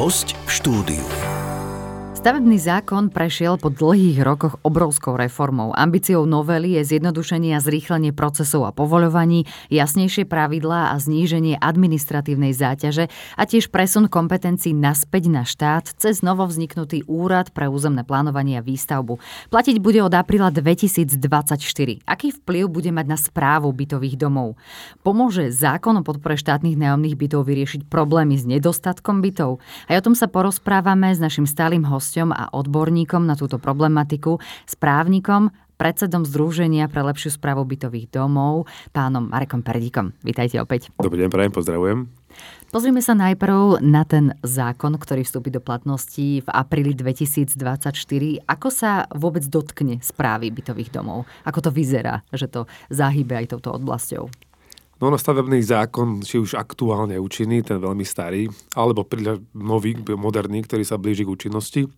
Host v štúdiu. Stavebný zákon prešiel po dlhých rokoch obrovskou reformou. Ambíciou novely je zjednodušenie a zrýchlenie procesov a povoľovaní, jasnejšie pravidlá a zníženie administratívnej záťaže a tiež presun kompetencií naspäť na štát cez novo vzniknutý úrad pre územné plánovanie a výstavbu. Platiť bude od apríla 2024. Aký vplyv bude mať na správu bytových domov? Pomôže zákon o podpore štátnych nájomných bytov vyriešiť problémy s nedostatkom bytov? Aj o tom sa porozprávame s našim stálym hostom hosťom a odborníkom na túto problematiku, správnikom, predsedom Združenia pre lepšiu správu bytových domov, pánom Marekom Perdíkom. Vítajte opäť. Dobrý deň, prajem, pozdravujem. Pozrime sa najprv na ten zákon, ktorý vstúpi do platnosti v apríli 2024. Ako sa vôbec dotkne správy bytových domov? Ako to vyzerá, že to zahybe aj touto oblasťou? No ono stavebný zákon, či už aktuálne účinný, ten veľmi starý, alebo príliš nový, moderný, ktorý sa blíži k účinnosti,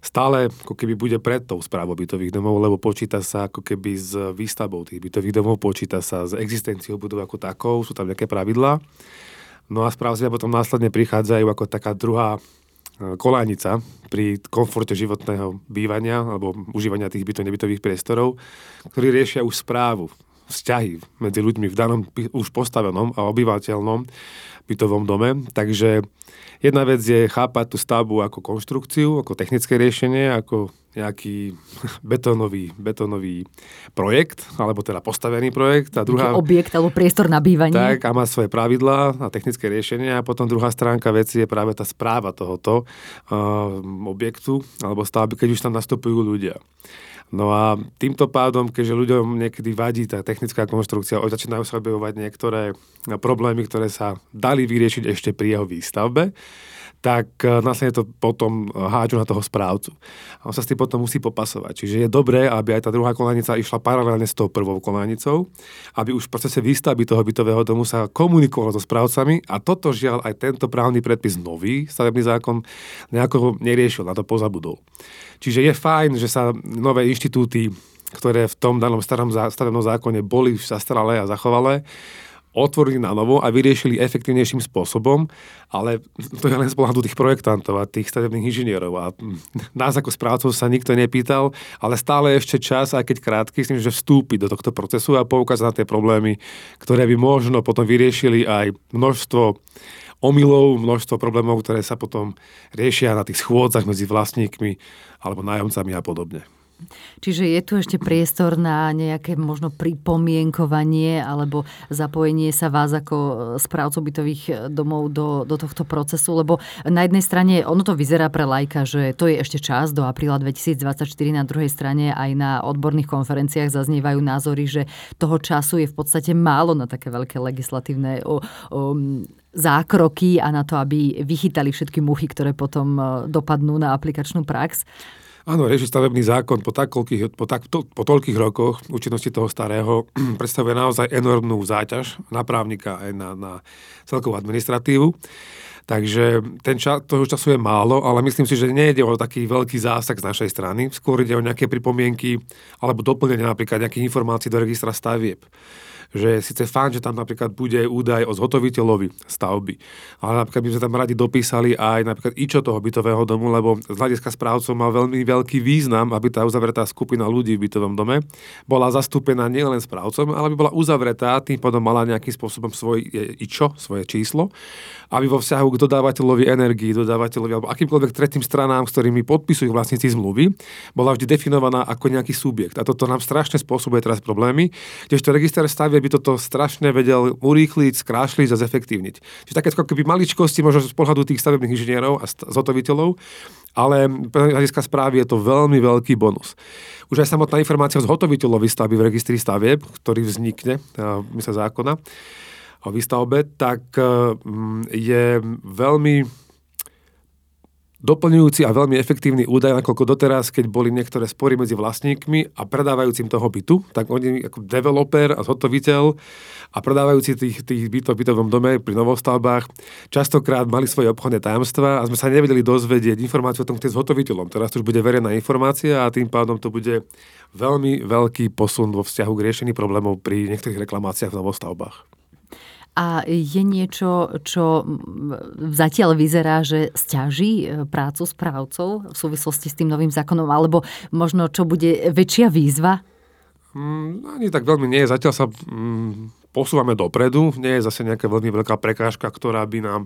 stále ako keby bude pred tou správou bytových domov, lebo počíta sa ako keby s výstavbou tých bytových domov, počíta sa s existenciou budov ako takou, sú tam nejaké pravidlá. No a správci potom následne prichádzajú ako taká druhá e, kolánica pri komforte životného bývania alebo užívania tých bytov nebytových priestorov, ktorí riešia už správu vzťahy medzi ľuďmi v danom už postavenom a obyvateľnom bytovom dome. Takže jedna vec je chápať tú stavbu ako konštrukciu, ako technické riešenie, ako nejaký betónový, betónový projekt, alebo teda postavený projekt. A druhá, objekt alebo priestor na bývanie. Tak, a má svoje pravidlá a technické riešenia. A potom druhá stránka veci je práve tá správa tohoto uh, objektu alebo stavby, keď už tam nastupujú ľudia. No a týmto pádom, keďže ľuďom niekedy vadí tá technická konštrukcia, začínajú sa objavovať niektoré problémy, ktoré sa dali vyriešiť ešte pri jeho výstavbe, tak e, následne to potom e, háču na toho správcu. A on sa s tým potom musí popasovať. Čiže je dobré, aby aj tá druhá kolanica išla paralelne s tou prvou kolanicou, aby už v procese výstavby toho bytového domu sa komunikovalo so správcami a toto žiaľ aj tento právny predpis nový, stavebný zákon, nejako neriešil, na to pozabudol. Čiže je fajn, že sa nové inštitúty, ktoré v tom danom starom stavebnom zákone boli zastaralé a zachovalé, otvorili na novo a vyriešili efektívnejším spôsobom, ale to je len z pohľadu tých projektantov a tých stavebných inžinierov. A nás ako správcov sa nikto nepýtal, ale stále ešte čas, aj keď krátky, myslím, že vstúpiť do tohto procesu a poukázať na tie problémy, ktoré by možno potom vyriešili aj množstvo omylov, množstvo problémov, ktoré sa potom riešia na tých schôdzach medzi vlastníkmi alebo nájomcami a podobne. Čiže je tu ešte priestor na nejaké možno pripomienkovanie alebo zapojenie sa vás ako e, správcov bytových e, domov do, do tohto procesu, lebo na jednej strane ono to vyzerá pre lajka, že to je ešte čas do apríla 2024, na druhej strane aj na odborných konferenciách zaznievajú názory, že toho času je v podstate málo na také veľké legislatívne o, o, zákroky a na to, aby vychytali všetky muchy, ktoré potom e, dopadnú na aplikačnú prax. Áno, rieši stavebný zákon po, tak, koľkých, po, tak, to, po toľkých rokoch účinnosti toho starého predstavuje naozaj enormnú záťaž na právnika aj na, na celkovú administratívu. Takže ten čas, toho času je málo, ale myslím si, že nejde o taký veľký zásah z našej strany. Skôr ide o nejaké pripomienky alebo doplnenie napríklad nejakých informácií do registra stavieb že síce fajn, že tam napríklad bude údaj o zhotoviteľovi stavby, ale napríklad by sme tam radi dopísali aj napríklad ičo toho bytového domu, lebo z hľadiska správcov má veľmi veľký význam, aby tá uzavretá skupina ľudí v bytovom dome bola zastúpená nielen správcom, ale aby bola uzavretá, tým potom mala nejakým spôsobom svoj ičo, svoje číslo, aby vo vzťahu k dodávateľovi energii, dodávateľovi alebo akýmkoľvek tretím stranám, s ktorými podpisujú vlastníci zmluvy, bola vždy definovaná ako nejaký subjekt. A toto nám strašne spôsobuje teraz problémy, kdežto register stavie by toto strašne vedel urýchliť, skrášliť a zefektívniť. Čiže také ako keby maličkosti možno z pohľadu tých stavebných inžinierov a zhotoviteľov, ale hľadiska správy je to veľmi veľký bonus. Už aj samotná informácia z zhotoviteľovi stavby v registri stavieb, ktorý vznikne, mysle zákona, o výstavbe, tak je veľmi doplňujúci a veľmi efektívny údaj, nakoľko doteraz, keď boli niektoré spory medzi vlastníkmi a predávajúcim toho bytu, tak oni ako developer a zhotoviteľ a predávajúci tých, tých bytov v bytovom dome pri novostavbách častokrát mali svoje obchodné tajomstvá a sme sa nevedeli dozvedieť informáciu o tom, kto je zhotoviteľom. Teraz to už bude verejná informácia a tým pádom to bude veľmi veľký posun vo vzťahu k riešení problémov pri niektorých reklamáciách v novostavbách. A je niečo, čo zatiaľ vyzerá, že stiaží e, prácu správcov v súvislosti s tým novým zákonom, alebo možno čo bude väčšia výzva? Mm, ani tak veľmi nie. Zatiaľ sa mm, posúvame dopredu. Nie je zase nejaká veľmi veľká prekážka, ktorá by nám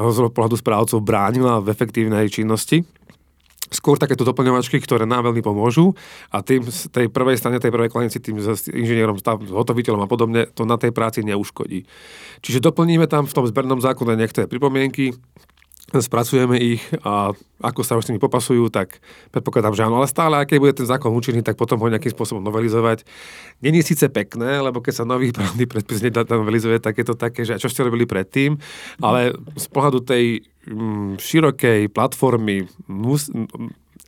z pohľadu správcov bránila v efektívnej činnosti skôr takéto doplňovačky, ktoré nám veľmi pomôžu a tým z tej prvej strane, tej prvej klanici, tým s inžinierom, stav, hotoviteľom a podobne, to na tej práci neuškodí. Čiže doplníme tam v tom zbernom zákone niektoré pripomienky, spracujeme ich a ako sa už s nimi popasujú, tak predpokladám, že áno. Ale stále, keď bude ten zákon účinný, tak potom ho nejakým spôsobom novelizovať. Není síce pekné, lebo keď sa nový právny predpis nedá novelizuje, tak je to také, že čo ste robili predtým, ale z pohľadu tej širokej platformy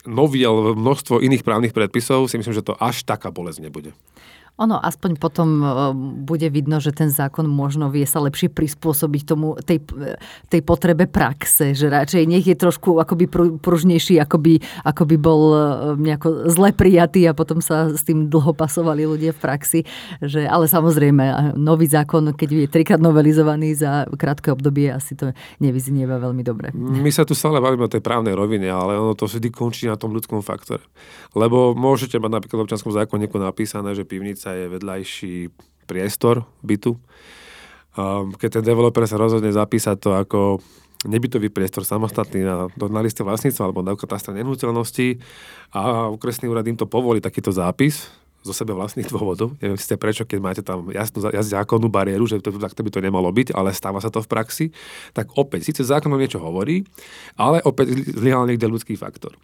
noviel, množstvo iných právnych predpisov, si myslím, že to až taká bolesť nebude. Ono aspoň potom e, bude vidno, že ten zákon možno vie sa lepšie prispôsobiť tomu, tej, tej potrebe praxe, že radšej nech je trošku akoby pružnejší, ako by, ako by bol e, nejako zle prijatý a potom sa s tým dlho pasovali ľudia v praxi. Že, ale samozrejme, nový zákon, keď je trikrát novelizovaný za krátke obdobie, asi to nevyznieva veľmi dobre. My sa tu stále bavíme o tej právnej rovine, ale ono to vždy končí na tom ľudskom faktore. Lebo môžete mať napríklad v občanskom zákonníku napísané, že pivnica je vedľajší priestor bytu. Keď ten developer sa rozhodne zapísať to ako nebytový priestor samostatný na, na liste vlastníctva alebo na katastre nenúteľnosti a okresný úrad im to povolí takýto zápis zo sebe vlastných dôvodov. Neviem si prečo, keď máte tam jasnú zákonnú bariéru, že to, takto by to nemalo byť, ale stáva sa to v praxi, tak opäť, síce zákonom niečo hovorí, ale opäť zlyhal niekde ľudský faktor.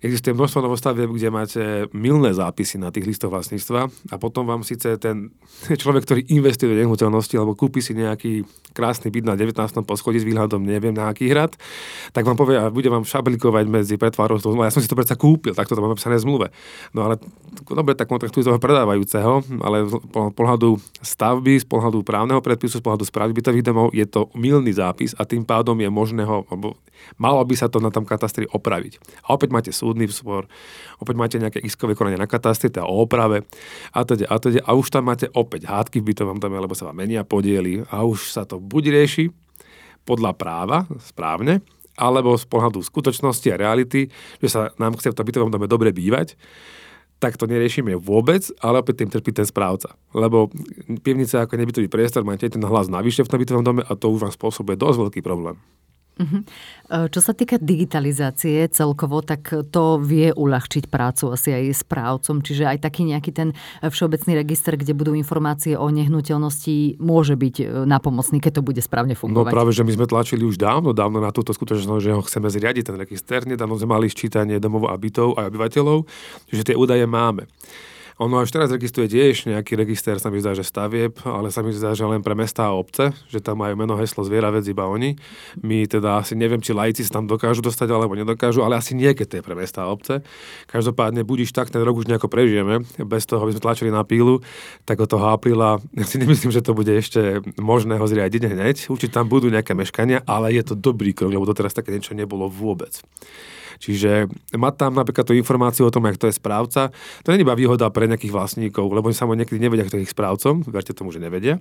Existuje množstvo novostavieb, kde máte milné zápisy na tých listoch vlastníctva a potom vám síce ten človek, ktorý investuje do nehnuteľnosti alebo kúpi si nejaký krásny byt na 19. poschodí s výhľadom neviem na aký hrad, tak vám povie a bude vám šablikovať medzi pretvárou. Ja som si to predsa kúpil, tak to mám napísané v zmluve. No ale dobre, tak kontaktujú toho predávajúceho, ale z pohľadu stavby, z pohľadu právneho predpisu, z pohľadu správy bytových domov je to milný zápis a tým pádom je možné ho, alebo malo by sa to na tom katastri opraviť. A opäť máte súd súdny spor, opäť máte nejaké iskové konanie na katastri, teda o oprave a teda, a teda, a už tam máte opäť hádky v bytovom dome, lebo sa vám menia podiely a už sa to buď rieši podľa práva, správne, alebo z pohľadu skutočnosti a reality, že sa nám chce v tom bytovom dome dobre bývať, tak to neriešime vôbec, ale opäť tým trpí ten správca. Lebo pivnica ako nebytový priestor, máte ten hlas navyše v tom bytovom dome a to už vám spôsobuje dosť veľký problém. Uh-huh. Čo sa týka digitalizácie celkovo, tak to vie uľahčiť prácu asi aj správcom, čiže aj taký nejaký ten všeobecný register, kde budú informácie o nehnuteľnosti, môže byť e, napomocný, keď to bude správne no fungovať. No práve, že my sme tlačili už dávno, dávno na túto skutočnosť, že ho chceme zriadiť, ten register, nedávno sme mali ščítanie domov a bytov a obyvateľov, že tie údaje máme. Ono až teraz registruje tiež nejaký register, sa mi zdá, že stavieb, ale sa mi zdá, že len pre mesta a obce, že tam majú meno, heslo, zviera, vec iba oni. My teda asi neviem, či lajci sa tam dokážu dostať alebo nedokážu, ale asi nie, keď to je pre mesta a obce. Každopádne budiš tak, ten rok už nejako prežijeme, bez toho, aby sme tlačili na pílu, tak od toho apríla ja si nemyslím, že to bude ešte možné ho zriadiť hneď. Určite tam budú nejaké meškania, ale je to dobrý krok, lebo doteraz také niečo nebolo vôbec. Čiže mať tam napríklad tú informáciu o tom, jak to je správca, to nie je iba výhoda pre nejakých vlastníkov, lebo oni sa niekedy nevedia, kto je ich správcom, verte tomu, že nevedia,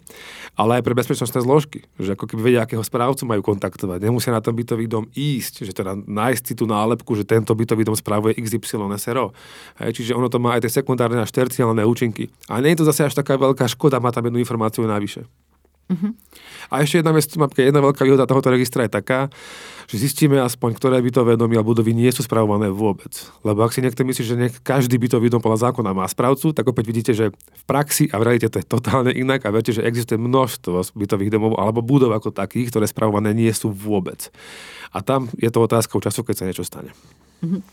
ale aj pre bezpečnostné zložky, že ako keby vedia, akého správcu majú kontaktovať. Nemusia na ten bytový dom ísť, že teda nájsť si tú nálepku, že tento bytový dom správuje XY SRO. Hej, čiže ono to má aj tie sekundárne až terciálne účinky. A nie je to zase až taká veľká škoda, má tam jednu informáciu navyše. Uh-huh. A ešte jedna vec, jedna veľká výhoda tohoto registra je taká, že zistíme aspoň, ktoré bytové domy a budovy nie sú spravované vôbec. Lebo ak si niekto myslí, že nech každý bytový dom podľa zákona má správcu, tak opäť vidíte, že v praxi a v realite to je totálne inak a viete, že existuje množstvo bytových domov alebo budov ako takých, ktoré spravované nie sú vôbec. A tam je to otázka času, keď sa niečo stane. Uh-huh.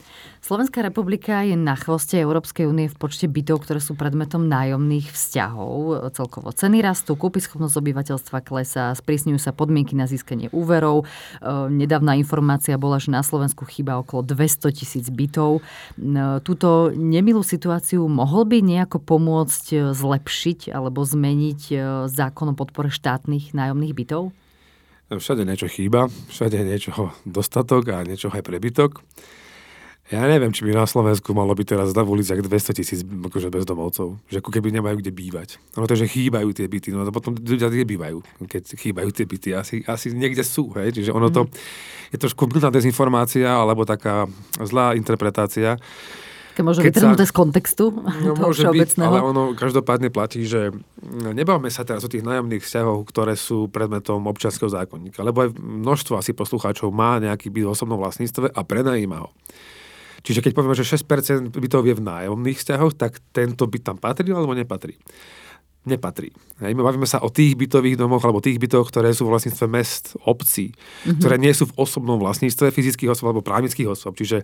Slovenská republika je na chvoste Európskej únie v počte bytov, ktoré sú predmetom nájomných vzťahov. Celkovo ceny rastú, kúpyschopnosť obyvateľstva klesá, sprísňujú sa podmienky na získanie úverov. E, nedávna informácia bola, že na Slovensku chýba okolo 200 tisíc bytov. E, túto nemilú situáciu mohol by nejako pomôcť zlepšiť alebo zmeniť e, zákon o podpore štátnych nájomných bytov? Všade niečo chýba, všade niečo dostatok a niečo aj prebytok. Ja neviem, či by na Slovensku malo byť teraz v uliciach 200 tisíc akože bezdomovcov. Že ako keby nemajú kde bývať. No to, že chýbajú tie byty, no to potom ľudia kde bývajú, keď chýbajú tie byty. Asi, asi niekde sú, hej. Čiže ono to mm. je trošku brutálna dezinformácia alebo taká zlá interpretácia. Keď môže vytrhnuté sa... z kontextu no, toho môže byť, ale ono každopádne platí, že nebavme sa teraz o tých nájomných vzťahoch, ktoré sú predmetom občianského zákonníka, lebo aj množstvo asi poslucháčov má nejaký byt v osobnom vlastníctve a prenajíma ho. Čiže keď povieme, že 6% bytov je v nájomných vzťahoch, tak tento byt tam patrí alebo nepatrí? Nepatrí. Hej, my bavíme sa o tých bytových domoch alebo tých bytoch, ktoré sú v vlastníctve mest, obcí, mm-hmm. ktoré nie sú v osobnom vlastníctve fyzických osôb alebo právnických osôb. Čiže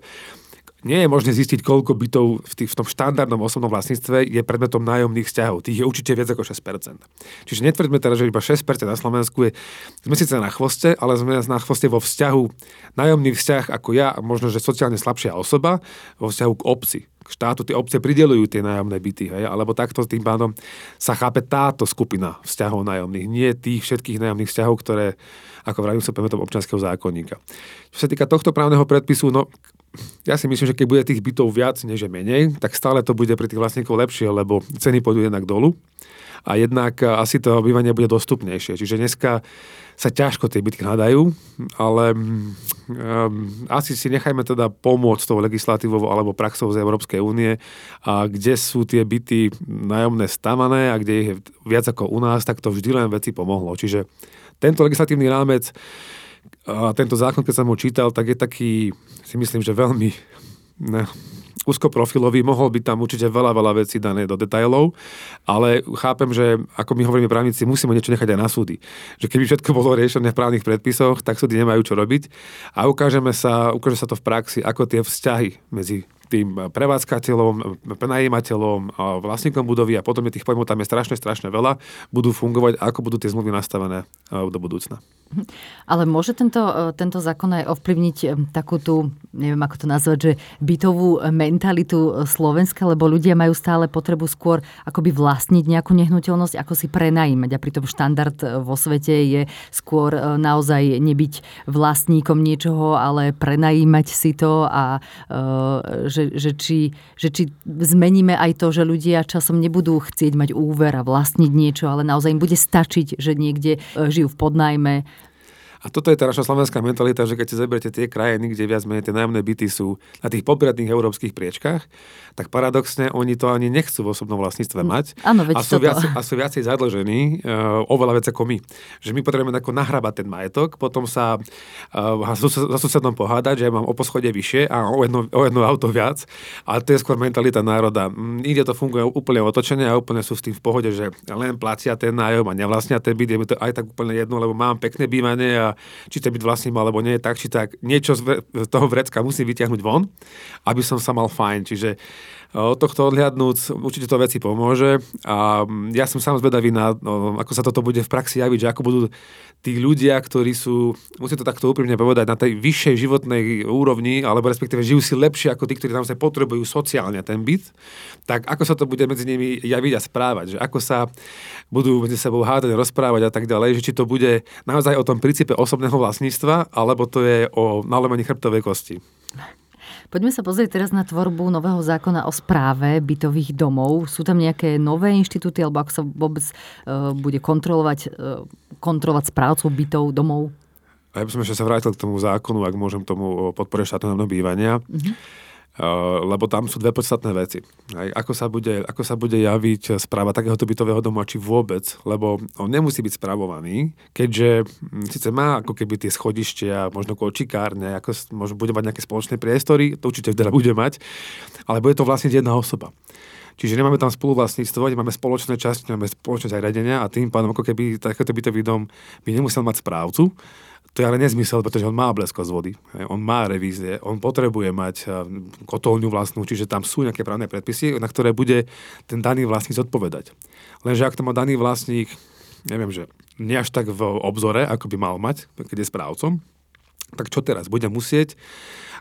nie je možné zistiť, koľko bytov v, tých, v tom štandardnom osobnom vlastníctve je predmetom nájomných vzťahov. Tých je určite viac ako 6%. Čiže netvrďme teda, že iba 6% na Slovensku je, sme síce na chvoste, ale sme na chvoste vo vzťahu, nájomný vzťah ako ja, možno, že sociálne slabšia osoba, vo vzťahu k obci k štátu tie obce pridelujú tie nájomné byty, hej? alebo takto tým pádom sa chápe táto skupina vzťahov nájomných, nie tých všetkých nájomných vzťahov, ktoré, ako vravím, sú predmetom občanského zákonníka. Čo sa týka tohto právneho predpisu, no ja si myslím, že keď bude tých bytov viac než menej, tak stále to bude pre tých vlastníkov lepšie, lebo ceny pôjdu jednak dolu a jednak asi to bývanie bude dostupnejšie. Čiže dneska sa ťažko tie byty hľadajú, ale um, asi si nechajme teda pomôcť tou legislatívou alebo praxou z Európskej únie, a kde sú tie byty nájomné stavané a kde ich je viac ako u nás, tak to vždy len veci pomohlo. Čiže tento legislatívny rámec a tento zákon, keď som ho čítal, tak je taký, si myslím, že veľmi ne, úzkoprofilový, mohol by tam určite veľa, veľa vecí dané do detailov, ale chápem, že ako my hovoríme právnici, musíme niečo nechať aj na súdy. Že keby všetko bolo riešené v právnych predpisoch, tak súdy nemajú čo robiť a ukážeme sa, ukáže sa to v praxi, ako tie vzťahy medzi tým prevádzkateľom, prenajímateľom, vlastníkom budovy a potom je tých pojmov tam je strašne, strašne veľa, budú fungovať ako budú tie zmluvy nastavené do budúcna. Ale môže tento, tento zákon aj ovplyvniť takú tú, neviem ako to nazvať, že bytovú mentalitu Slovenska, lebo ľudia majú stále potrebu skôr akoby vlastniť nejakú nehnuteľnosť, ako si prenajímať. A pritom štandard vo svete je skôr naozaj nebyť vlastníkom niečoho, ale prenajímať si to a že že, či, že či zmeníme aj to, že ľudia časom nebudú chcieť mať úver a vlastniť niečo, ale naozaj im bude stačiť, že niekde e, žijú v podnajme, a toto je tá naša slovenská mentalita, že keď si zoberiete tie krajiny, kde viac menej tie nájomné byty sú na tých popredných európskych priečkách, tak paradoxne oni to ani nechcú v osobnom vlastníctve hm. mať. Áno, a, sú viac, a sú viacej zadlžení uh, oveľa viac ako my. Že my potrebujeme ako nahrabať ten majetok, potom sa uh, za susedom pohádať, že ja mám o poschode vyššie a o jedno, o jedno auto viac. A to je skôr mentalita národa. Ide to funguje úplne otočene a úplne sú s tým v pohode, že len platia ten nájom a nevlastnia ten byt. Je mi to aj tak úplne jedno, lebo mám pekné bývanie a či to byť vlastním alebo nie, tak či tak niečo z toho vrecka musím vyťahnuť von, aby som sa mal fajn. Čiže od tohto odhľadnúť určite to veci pomôže a ja som sám zvedavý na, no, ako sa toto bude v praxi javiť, že ako budú tí ľudia, ktorí sú, musím to takto úprimne povedať, na tej vyššej životnej úrovni, alebo respektíve žijú si lepšie ako tí, ktorí tam sa potrebujú sociálne ten byt, tak ako sa to bude medzi nimi javiť a správať, že ako sa budú medzi sebou hádať, rozprávať a tak ďalej, že či to bude naozaj o tom princípe osobného vlastníctva, alebo to je o nalomení chrbtovej kosti. Poďme sa pozrieť teraz na tvorbu nového zákona o správe bytových domov. Sú tam nejaké nové inštitúty, alebo ako sa vôbec uh, bude kontrolovať, uh, kontrolovať správcov bytov domov? A ja by som ešte sa vrátil k tomu zákonu, ak môžem tomu podpore štátneho bývania. Mm-hmm lebo tam sú dve podstatné veci. Aj, ako, sa bude, ako sa bude javiť správa takéhoto bytového domu, či vôbec, lebo on nemusí byť spravovaný, keďže hm, síce má ako keby tie schodištia, možno kočikárne, ako možno bude mať nejaké spoločné priestory, to určite teda bude mať, ale bude to vlastne jedna osoba. Čiže nemáme tam spoluvlastníctvo, nemáme spoločné časti, nemáme spoločné zariadenia a tým pádom ako keby takéto bytový dom by nemusel mať správcu, to je ale nezmysel, pretože on má blesko z vody, on má revízie, on potrebuje mať eh, kotolňu vlastnú, čiže tam sú nejaké právne predpisy, na ktoré bude ten daný vlastník zodpovedať. Lenže ak to má daný vlastník, neviem, že nie až tak v obzore, ako by mal mať, keď je správcom, tak čo teraz? Bude musieť,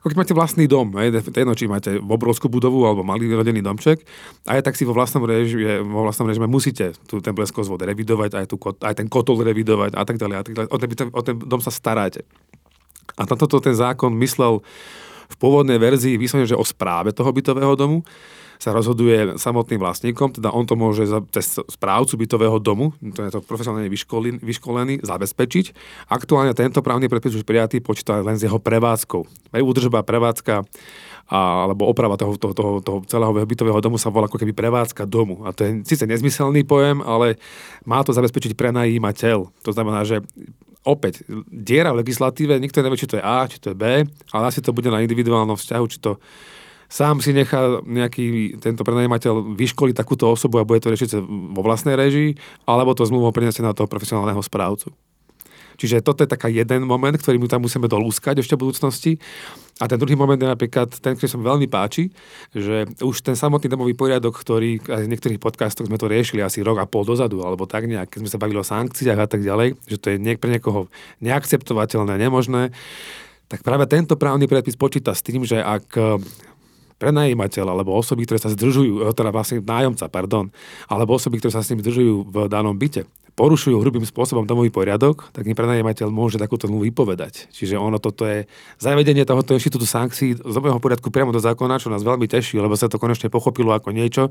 ako keď máte vlastný dom, je jedno, či máte obrovskú budovu alebo malý rodený domček, aj tak si vo vlastnom režime, vo vlastnom režime musíte tu ten bleskosť vody revidovať, aj, tu, aj ten kotol revidovať a tak ďalej. A tak ďalej. O, ten, o ten dom sa staráte. A toto ten zákon myslel v pôvodnej verzii vyslovene, že o správe toho bytového domu sa rozhoduje samotným vlastníkom, teda on to môže cez správcu bytového domu, to je to profesionálne vyškolený, vyškolený, zabezpečiť. Aktuálne tento právny predpis už prijatý počíta len s jeho prevádzkou. Údržba, prevádzka a, alebo oprava toho, toho, toho, toho celého bytového domu sa volá ako keby prevádzka domu. A to je síce nezmyselný pojem, ale má to zabezpečiť prenajímateľ. To znamená, že opäť, diera v legislatíve, nikto nevie, či to je A, či to je B, ale asi to bude na individuálnom vzťahu, či to sám si nechá nejaký tento prenajímateľ vyškoliť takúto osobu a bude to riešiť vo vlastnej režii, alebo to zmluvu preniesie na toho profesionálneho správcu. Čiže toto je taká jeden moment, ktorý mu tam musíme dolúskať ešte v budúcnosti. A ten druhý moment je napríklad ten, ktorý sa mi veľmi páči, že už ten samotný domový poriadok, ktorý aj v niektorých podcastoch sme to riešili asi rok a pol dozadu, alebo tak nejak, keď sme sa bavili o sankciách a tak ďalej, že to je pre niekoho neakceptovateľné, nemožné, tak práve tento právny predpis počíta s tým, že ak prenajímateľ alebo osoby, ktoré sa zdržujú, eh, teda vlastne nájomca, pardon, alebo osoby, ktoré sa s ním zdržujú v danom byte, porušujú hrubým spôsobom domový poriadok, tak im prenajímateľ môže takúto zmluvu vypovedať. Čiže ono toto je zavedenie tohoto inštitútu sankcií z domového poriadku priamo do zákona, čo nás veľmi teší, lebo sa to konečne pochopilo ako niečo,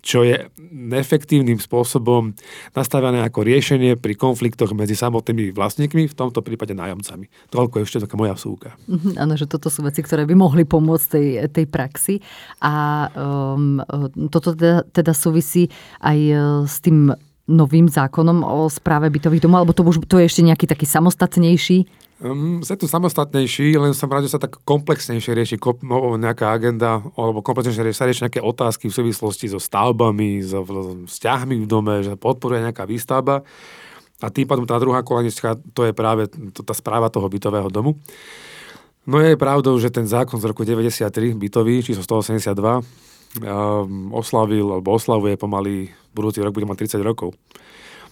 čo je efektívnym spôsobom nastavené ako riešenie pri konfliktoch medzi samotnými vlastníkmi, v tomto prípade nájomcami. Toľko je ešte taká moja súka. Mhm, áno, že toto sú veci, ktoré by mohli pomôcť tej, tej praxi. A um, toto teda, teda súvisí aj e, s tým novým zákonom o správe bytových domov, alebo to, už, to je ešte nejaký taký samostatnejší Um, sa tu samostatnejší, len som rád, že sa tak komplexnejšie rieši no, nejaká agenda, alebo komplexnejšie sa rieši nejaké otázky v súvislosti so stavbami, so, vzťahmi v dome, že podporuje nejaká výstavba. A tým pádom tá druhá kolenička, to je práve to, tá správa toho bytového domu. No je pravdou, že ten zákon z roku 93, bytový, číslo 182, um, oslavil, alebo oslavuje pomaly, budúci rok bude mať 30 rokov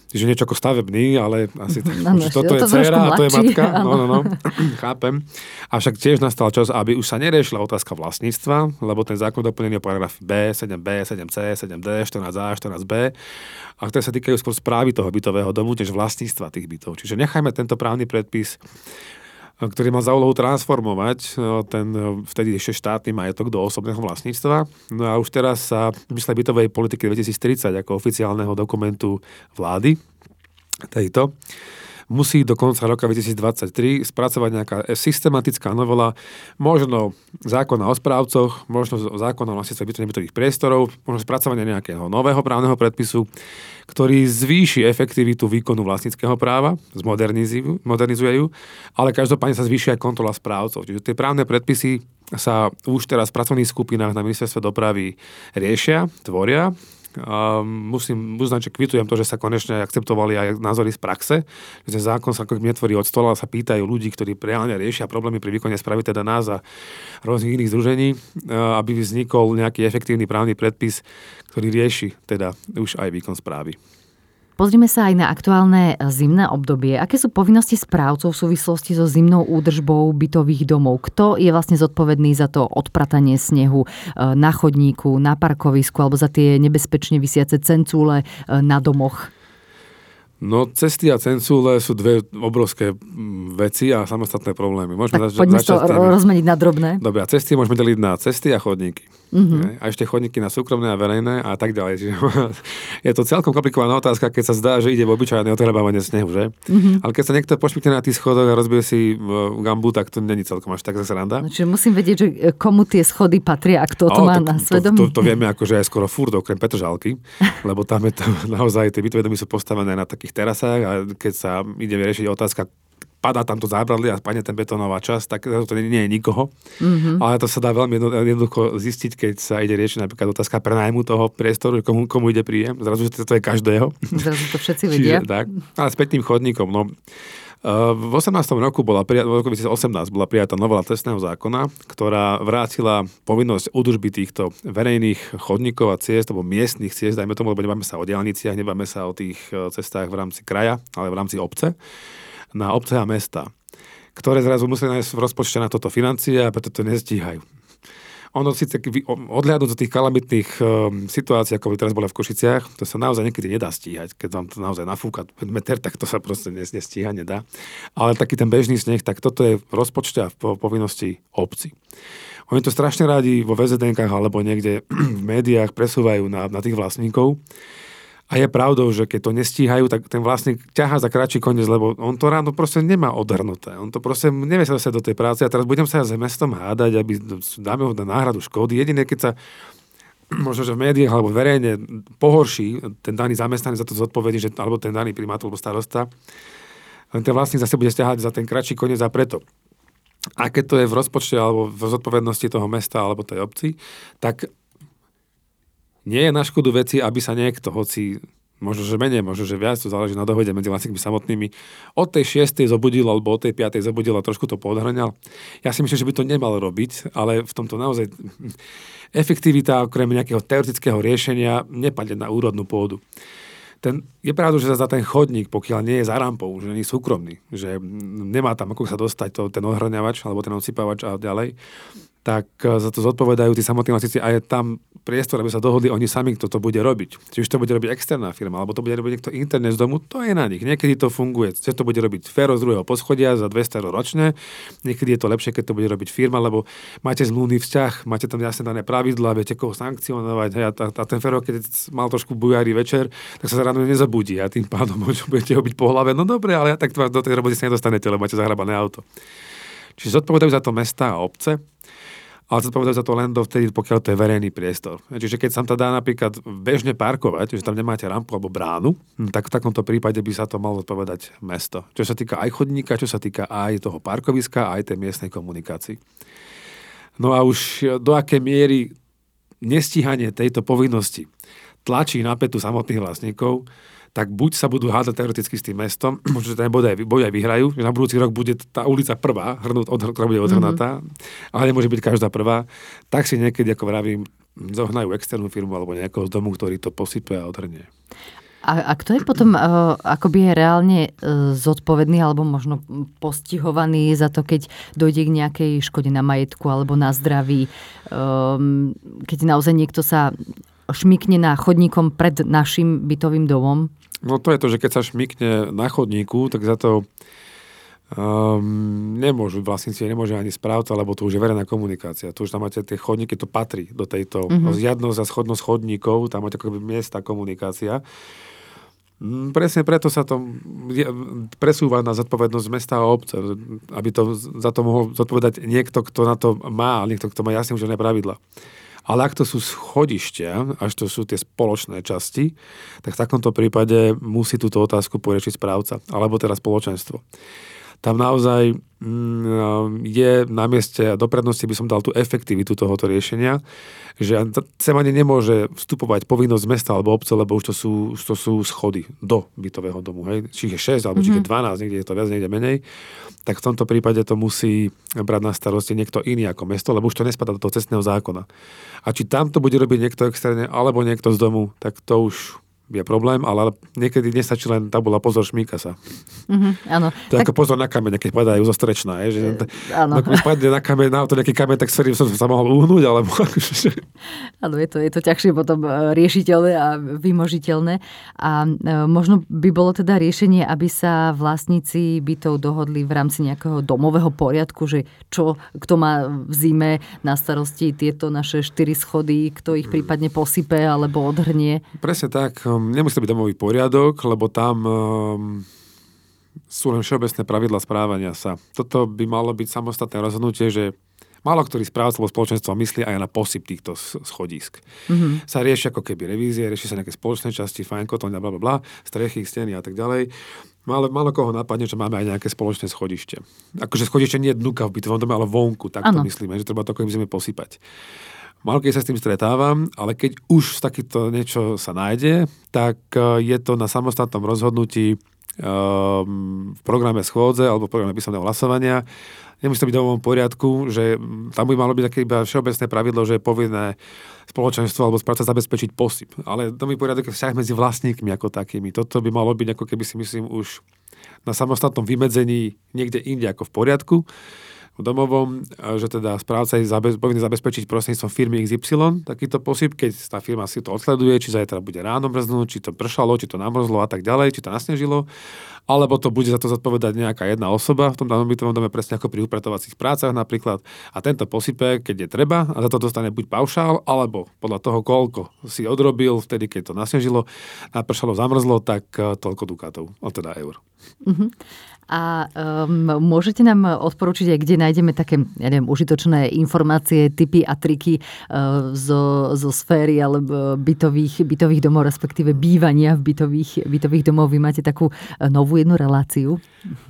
že niečo ako stavebný, ale asi to, no, že toto je dcera a to je matka. No, no, no, chápem. Avšak tiež nastal čas, aby už sa neriešila otázka vlastníctva, lebo ten zákon doplnený o paragraf B, 7B, 7C, 7D, 14A, 14B, a ktoré sa týkajú skôr správy toho bytového domu, než vlastníctva tých bytov. Čiže nechajme tento právny predpis ktorý mal za úlohu transformovať no, ten vtedy ešte štátny majetok do osobného vlastníctva. No a už teraz sa v mysle bytovej politiky 2030 ako oficiálneho dokumentu vlády tejto musí do konca roka 2023 spracovať nejaká systematická novela, možno zákona o správcoch, možno zákona o vlastníctve bytových priestorov, možno spracovanie nejakého nového právneho predpisu, ktorý zvýši efektivitu výkonu vlastníckého práva, zmodernizuje ju, ale každopádne sa zvýši aj kontrola správcov. Čiže tie právne predpisy sa už teraz v pracovných skupinách na ministerstve dopravy riešia, tvoria musím uznať, že kvitujem to, že sa konečne akceptovali aj názory z praxe, že zákon sa ako netvorí od stola, sa pýtajú ľudí, ktorí reálne riešia problémy pri výkone správy, teda nás a rôznych iných združení, aby vznikol nejaký efektívny právny predpis, ktorý rieši teda už aj výkon správy. Pozrime sa aj na aktuálne zimné obdobie. Aké sú povinnosti správcov v súvislosti so zimnou údržbou bytových domov? Kto je vlastne zodpovedný za to odpratanie snehu e, na chodníku, na parkovisku alebo za tie nebezpečne vysiace cencúle e, na domoch? No, cesty a cencúle sú dve obrovské mm, veci a samostatné problémy. Môžeme tak zač- poďme to rozmeniť na drobné. Dobre, a cesty môžeme deliť na cesty a chodníky. Mm-hmm. A ešte chodníky na súkromné a verejné a tak ďalej. Čiže je to celkom komplikovaná otázka, keď sa zdá, že ide v obyčajné odhľabávanie snehu, že? Mm-hmm. Ale keď sa niekto pošpikne na tých schodoch a rozbije si gambu, tak to není celkom až tak zase randa. No, čiže musím vedieť, že e, komu tie schody patria a kto to má to, na svedomí. To, to, to, vieme že aj skoro furt, okrem Petržalky, lebo tam je to naozaj, tie bytové domy sú postavené na takých terasách a keď sa ide riešiť otázka, padá tam to zábradlie a spadne ten betónová časť, tak to nie, nie je nikoho. Mm-hmm. Ale to sa dá veľmi jednoducho zistiť, keď sa ide riešiť napríklad otázka prenajmu toho priestoru, komu, komu ide príjem. Zrazu, to je každého. Zrazu to všetci vedia. Čiže, tak. Ale späť tým chodníkom. No, v 18. roku bola v roku 2018 bola prijatá novela trestného zákona, ktorá vrátila povinnosť údržby týchto verejných chodníkov a ciest, alebo miestnych ciest, dajme tomu, lebo nebáme sa o diálniciach, nebáme sa o tých e, cestách v rámci kraja, ale v rámci obce na obce a mesta, ktoré zrazu museli nájsť v rozpočte na toto financie a preto to nestíhajú. Ono síce odhľadnúť do tých kalamitných um, situácií, ako by teraz bola v Košiciach, to sa naozaj niekedy nedá stíhať. Keď vám to naozaj nafúka meter, tak to sa proste nestíha, nedá. Ale taký ten bežný sneh, tak toto je v rozpočte a v povinnosti obci. Oni to strašne rádi vo VZDNK alebo niekde v médiách presúvajú na, na tých vlastníkov. A je pravdou, že keď to nestíhajú, tak ten vlastník ťaha za kratší koniec, lebo on to ráno proste nemá odhrnuté. On to proste nevie sa dostať do tej práce a teraz budem sa s mestom hádať, aby dáme ho na náhradu škody. Jediné, keď sa možno, že v médiách alebo verejne pohorší ten daný zamestnanec za to zodpovedí, že, alebo ten daný primátor alebo starosta, len ten vlastník zase bude stiahať za ten kratší koniec a preto. A keď to je v rozpočte alebo v zodpovednosti toho mesta alebo tej obci, tak nie je na škodu veci, aby sa niekto, hoci možno, že menej, možno, že viac, to záleží na dohode medzi vlastníkmi samotnými, od tej 6. zobudil alebo od tej 5. zobudil a trošku to podhrňal. Ja si myslím, že by to nemal robiť, ale v tomto naozaj efektivita okrem nejakého teoretického riešenia nepadne na úrodnú pôdu. Ten, je pravda, že za ten chodník, pokiaľ nie je za rampou, že nie je súkromný, že nemá tam ako sa dostať to, ten ohrňavač alebo ten odsypávač a ďalej, tak eh, za to zodpovedajú tí samotní vlastníci a je tam priestor, aby sa dohodli oni sami, kto to bude robiť. Či už to bude robiť externá firma, alebo to bude robiť niekto internet z domu, to je na nich. Niekedy to funguje. Čiže to bude robiť féro z druhého poschodia za 200 eur ročne. Niekedy je to lepšie, keď to bude robiť firma, lebo máte zmluvný vzťah, máte tam jasne dané pravidla, viete koho sankcionovať. Hej, a, a, ten féro, keď mal trošku bujári večer, tak sa ráno nezabudí a tým pádom budete ho byť po hlave. No dobre, ale tak do tej roboty sa nedostanete, lebo máte zahrabané auto. Čiže zodpovedajú za to mesta a obce ale zodpovedajú za to len dovtedy, pokiaľ to je verejný priestor. Čiže keď sa tam to dá napríklad bežne parkovať, že tam nemáte rampu alebo bránu, hm, tak v takomto prípade by sa to malo zodpovedať mesto. Čo sa týka aj chodníka, čo sa týka aj toho parkoviska, aj tej miestnej komunikácii. No a už do aké miery nestíhanie tejto povinnosti tlačí na petu samotných vlastníkov, tak buď sa budú hádať teoreticky s tým mestom, možno, že ten boj aj, boj aj vyhrajú, že na budúci rok bude tá ulica prvá, hrnúť, od, ktorá bude odhrnatá, mm-hmm. ale nemôže byť každá prvá, tak si niekedy, ako vravím, zohnajú externú firmu alebo nejakého z domu, ktorý to posype a odhrnie. A, a kto je potom uh, akoby reálne uh, zodpovedný alebo možno postihovaný za to, keď dojde k nejakej škode na majetku alebo na zdraví, um, keď naozaj niekto sa šmikne na chodníkom pred našim bytovým domom? No to je to, že keď sa šmikne na chodníku, tak za to um, nemôžu vlastníci, nemôže ani správca, lebo to už je verejná komunikácia. Tu už tam máte tie chodníky, to patrí do tejto uh-huh. zjadnosť a schodnosť chodníkov, tam máte ako miesta komunikácia. Mm, presne preto sa to presúva na zodpovednosť mesta a obce, aby to za to mohol zodpovedať niekto, kto na to má, niekto, kto má jasne už pravidla. Ale ak to sú schodištia, až to sú tie spoločné časti, tak v takomto prípade musí túto otázku poriešiť správca, alebo teda spoločenstvo. Tam naozaj mm, je na mieste a do prednosti by som dal tú efektivitu tohoto riešenia, že sem ani nemôže vstupovať povinnosť mesta alebo obce, lebo už to sú, to sú schody do bytového domu. Hej? Či je 6 alebo mm-hmm. či je 12, mhm. niekde je to viac, niekde menej tak v tomto prípade to musí brať na starosti niekto iný ako mesto, lebo už to nespadá do toho cestného zákona. A či tam to bude robiť niekto externe alebo niekto z domu, tak to už je problém, ale niekedy nestačí len tabula pozor, šmíka sa. Mm-hmm, áno. To je tak... ako pozor na kameň, keď padajú zo strečná. Je, že, e, áno. No, keď spadne na kameň, na to nejaký kameň, tak s som sa mohol uhnúť, alebo... áno, je to, je to ťažšie potom e, riešiteľné a vymožiteľné. A e, možno by bolo teda riešenie, aby sa vlastníci bytov dohodli v rámci nejakého domového poriadku, že čo, kto má v zime na starosti tieto naše štyri schody, kto ich prípadne posype alebo odhrnie. Presne tak Um, nemusí to byť domový poriadok, lebo tam um, sú len všeobecné pravidla správania sa. Toto by malo byť samostatné rozhodnutie, že Málo ktorý správca alebo spoločenstvo myslí aj na posyp týchto schodísk. Mm-hmm. Sa rieši ako keby revízie, rieši sa nejaké spoločné časti, fajn, kotoň, bla, bla, bla, strechy, steny a tak ďalej. Málo, málo koho napadne, že máme aj nejaké spoločné schodište. Akože schodište nie je dnuka v bytovom dome, ale vonku, tak to myslíme, že treba to ako zime posypať. Málo keď sa s tým stretávam, ale keď už takýto niečo sa nájde, tak e, je to na samostatnom rozhodnutí um, v programe schôdze alebo v programe písomného hlasovania. Nemusí to byť v domovom poriadku, že tam by malo byť také iba všeobecné pravidlo, že je povinné spoločenstvo alebo správca zabezpečiť posyp. Ale domový poriadok je vzťah medzi vlastníkmi ako takými. Toto by malo byť ako keby si myslím už na samostatnom vymedzení niekde inde ako v poriadku domovom, že teda správca je zabez, povinný zabezpečiť prostredníctvom firmy XY takýto posyp, keď tá firma si to odsleduje, či zajtra bude ráno mrznúť, či to pršalo, či to namrzlo a tak ďalej, či to nasnežilo, alebo to bude za to zodpovedať nejaká jedna osoba v tom danom bytovom dome, presne ako pri upratovacích prácach napríklad. A tento posype, keď je treba, a za to dostane buď paušál, alebo podľa toho, koľko si odrobil vtedy, keď to nasnežilo, napršalo, zamrzlo, tak eh, toľko dukátov, teda eur. Uh-huh. A um, môžete nám odporučiť kde nájdeme také, ja neviem, užitočné informácie, typy a triky uh, zo, zo sféry alebo bytových, bytových domov, respektíve bývania v bytových, bytových domov. Vy máte takú uh, novú jednu reláciu?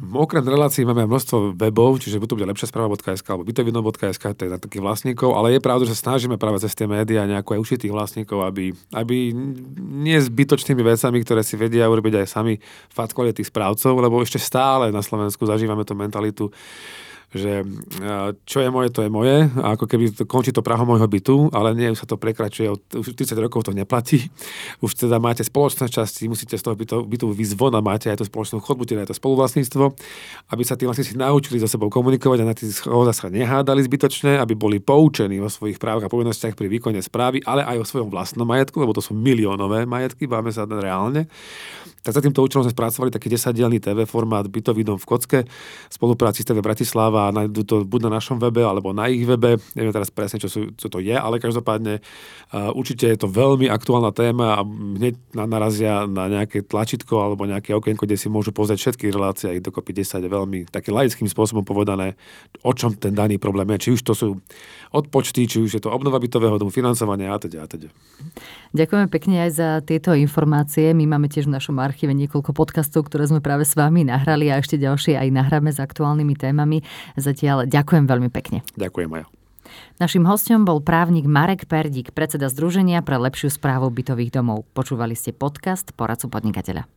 Okrem relácií máme množstvo webov, čiže buď to bude lepšia správa.sk alebo bytovidno.sk, to je na takých vlastníkov, ale je pravda, že snažíme práve cez tie médiá nejako aj učiť tých vlastníkov, aby, aby nie zbytočnými vecami, ktoré si vedia urobiť aj sami fatkovali tých správcov, lebo ešte stále na Slovensku zažívame tú mentalitu, že čo je moje, to je moje. A ako keby to končí to praho môjho bytu, ale nie, už sa to prekračuje, už 30 rokov to neplatí. Už teda máte spoločné časti, musíte z toho bytu, bytu výsť von a máte aj tú spoločnú chodbu, teda aj to spoluvlastníctvo, aby sa tí vlastníci naučili so sebou komunikovať a na tých schodách sa nehádali zbytočne, aby boli poučení o svojich právach a povinnostiach pri výkone správy, ale aj o svojom vlastnom majetku, lebo to sú miliónové majetky, máme sa reálne. Tak za týmto účelom sme spracovali taký 10-dielný TV formát Bytový dom v Kocke v spolupráci s TV Bratislava a nájdú to buď na našom webe alebo na ich webe. Neviem teraz presne, čo, sú, čo to je, ale každopádne uh, určite je to veľmi aktuálna téma a hneď narazia na nejaké tlačítko alebo nejaké okienko, kde si môžu pozrieť všetky relácie, ich dokopy 10 je veľmi takým laickým spôsobom povedané, o čom ten daný problém je. Či už to sú odpočty, či už je to obnova bytového domu, financovanie a teda a teda. Ďakujeme pekne aj za tieto informácie. My máme tiež v našom archíve niekoľko podcastov, ktoré sme práve s vami nahrali a ešte ďalšie aj nahráme s aktuálnymi témami. Zatiaľ ďakujem veľmi pekne. Ďakujem aj. Našim hostom bol právnik Marek Perdík, predseda Združenia pre lepšiu správu bytových domov. Počúvali ste podcast Poradcu podnikateľa.